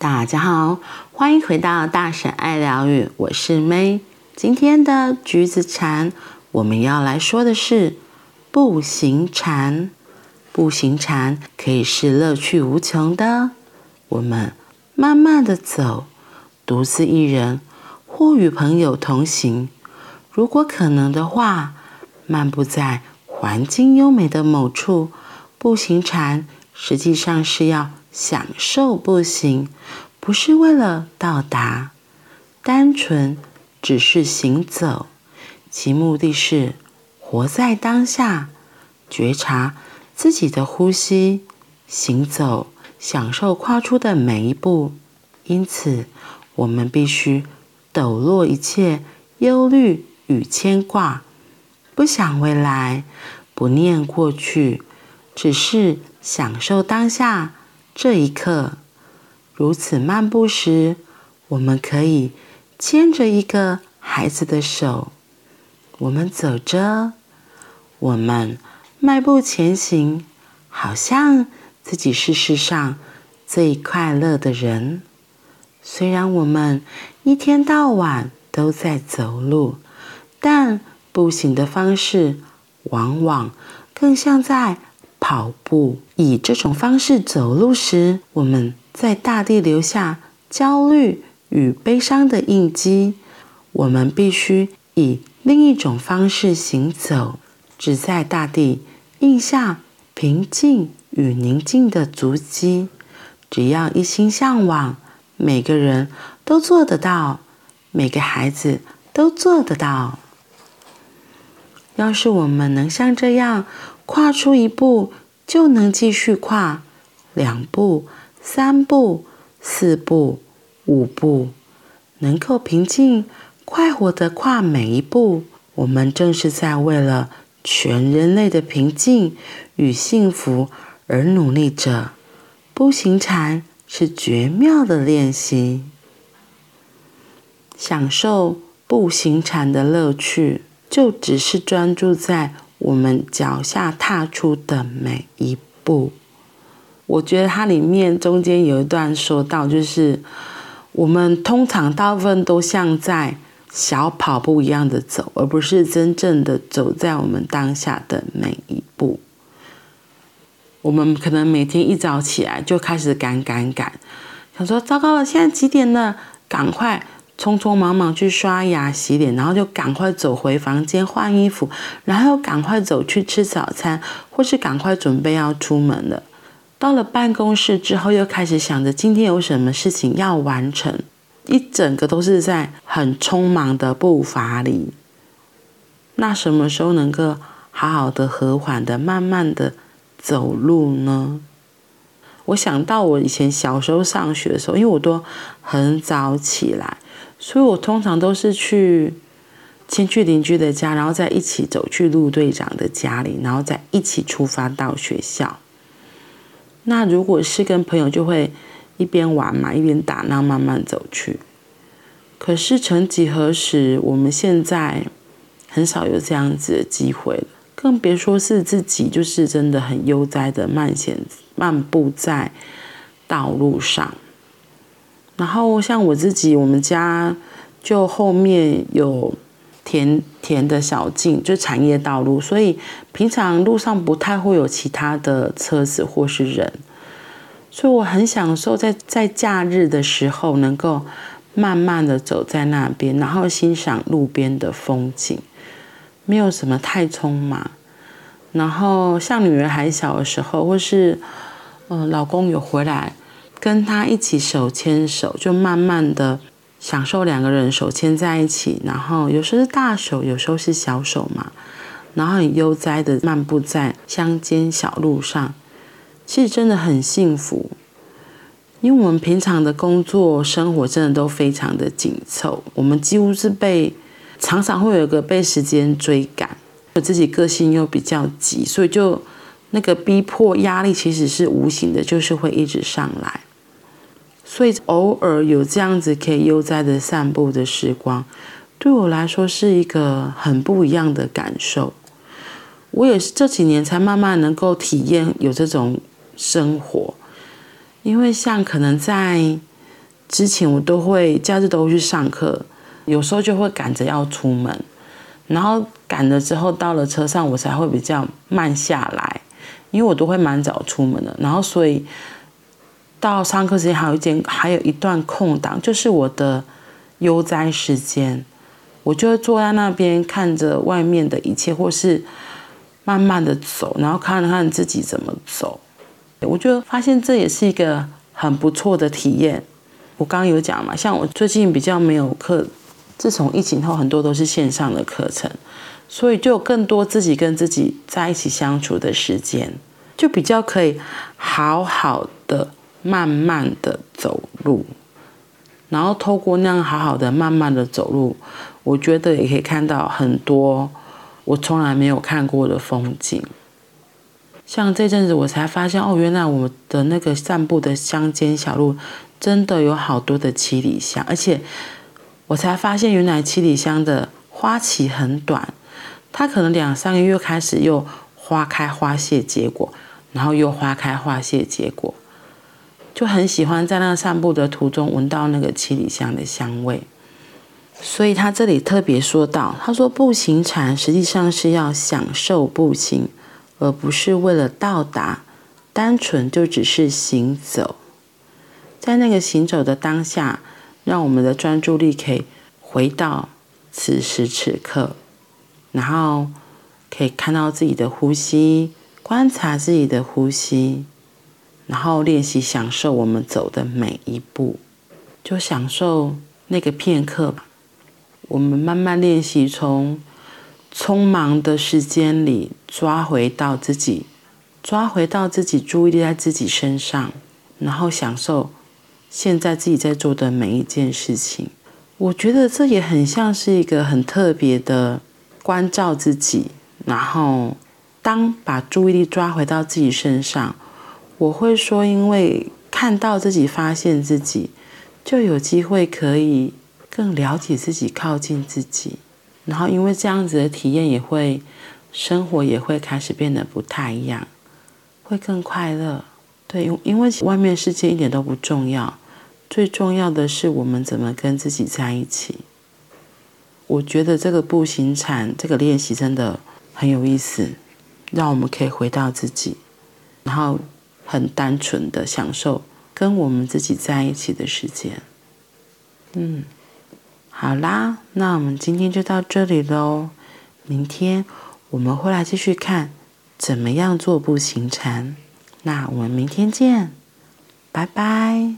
大家好，欢迎回到大婶爱疗愈，我是 May。今天的橘子禅，我们要来说的是步行禅。步行禅可以是乐趣无穷的。我们慢慢的走，独自一人或与朋友同行，如果可能的话，漫步在环境优美的某处。步行禅实际上是要享受步行，不是为了到达，单纯只是行走，其目的是活在当下，觉察自己的呼吸，行走，享受跨出的每一步。因此，我们必须抖落一切忧虑与牵挂，不想未来，不念过去。只是享受当下这一刻。如此漫步时，我们可以牵着一个孩子的手，我们走着，我们迈步前行，好像自己是世上最快乐的人。虽然我们一天到晚都在走路，但步行的方式往往更像在跑步。以这种方式走路时，我们在大地留下焦虑与悲伤的印记。我们必须以另一种方式行走，只在大地印下平静与宁静的足迹。只要一心向往，每个人都做得到，每个孩子都做得到。要是我们能像这样跨出一步，就能继续跨两步、三步、四步、五步，能够平静、快活地跨每一步。我们正是在为了全人类的平静与幸福而努力着。步行禅是绝妙的练习，享受步行禅的乐趣，就只是专注在。我们脚下踏出的每一步，我觉得它里面中间有一段说到，就是我们通常大部分都像在小跑步一样的走，而不是真正的走在我们当下的每一步。我们可能每天一早起来就开始赶赶赶，想说糟糕了，现在几点了？赶快。匆匆忙忙去刷牙洗脸，然后就赶快走回房间换衣服，然后赶快走去吃早餐，或是赶快准备要出门了。到了办公室之后，又开始想着今天有什么事情要完成，一整个都是在很匆忙的步伐里。那什么时候能够好好的、和缓的、慢慢的走路呢？我想到我以前小时候上学的时候，因为我都很早起来。所以我通常都是去先去邻居的家，然后再一起走去陆队长的家里，然后再一起出发到学校。那如果是跟朋友，就会一边玩嘛，一边打闹，慢慢走去。可是曾几何时，我们现在很少有这样子的机会了，更别说是自己就是真的很悠哉的慢闲漫步在道路上。然后像我自己，我们家就后面有田田的小径，就产业道路，所以平常路上不太会有其他的车子或是人，所以我很享受在在假日的时候能够慢慢的走在那边，然后欣赏路边的风景，没有什么太匆忙。然后像女儿还小的时候，或是嗯、呃、老公有回来。跟他一起手牵手，就慢慢的享受两个人手牵在一起，然后有时候是大手，有时候是小手嘛，然后很悠哉的漫步在乡间小路上，其实真的很幸福。因为我们平常的工作生活真的都非常的紧凑，我们几乎是被常常会有一个被时间追赶，我自己个性又比较急，所以就那个逼迫压力其实是无形的，就是会一直上来。所以偶尔有这样子可以悠哉的散步的时光，对我来说是一个很不一样的感受。我也是这几年才慢慢能够体验有这种生活，因为像可能在之前我都会假日都会去上课，有时候就会赶着要出门，然后赶了之后到了车上，我才会比较慢下来，因为我都会蛮早出门的，然后所以到上课时间还有一间还有一段空档，就是我的悠哉时间，我就坐在那边看着外面的一切，或是慢慢的走，然后看看自己怎么走，我就发现这也是一个很不错的体验。我刚刚有讲嘛，像我最近比较没有课，自从疫情后很多都是线上的课程，所以就有更多自己跟自己在一起相处的时间，就比较可以好好的慢慢的走路，然后透过那样好好的慢慢的走路，我觉得也可以看到很多我从来没有看过的风景。像这阵子我才发现，哦，原来我们的那个散步的乡间小路。真的有好多的七里香，而且我才发现，原来七里香的花期很短，它可能两三个月开始又花开花谢结果，然后又花开花谢结果，就很喜欢在那散步的途中闻到那个七里香的香味。所以他这里特别说到，他说步行禅实际上是要享受步行，而不是为了到达，单纯就只是行走。在那个行走的当下，让我们的专注力可以回到此时此刻，然后可以看到自己的呼吸，观察自己的呼吸，然后练习享受我们走的每一步，就享受那个片刻吧。我们慢慢练习，从匆忙的时间里抓回到自己，抓回到自己注意力在自己身上，然后享受。现在自己在做的每一件事情，我觉得这也很像是一个很特别的关照自己。然后，当把注意力抓回到自己身上，我会说，因为看到自己、发现自己，就有机会可以更了解自己、靠近自己。然后，因为这样子的体验，也会生活也会开始变得不太一样，会更快乐。对，因因为外面世界一点都不重要。最重要的是我们怎么跟自己在一起。我觉得这个步行禅这个练习真的很有意思，让我们可以回到自己，然后很单纯的享受跟我们自己在一起的时间。嗯，好啦，那我们今天就到这里喽。明天我们会来继续看怎么样做步行禅。那我们明天见，拜拜。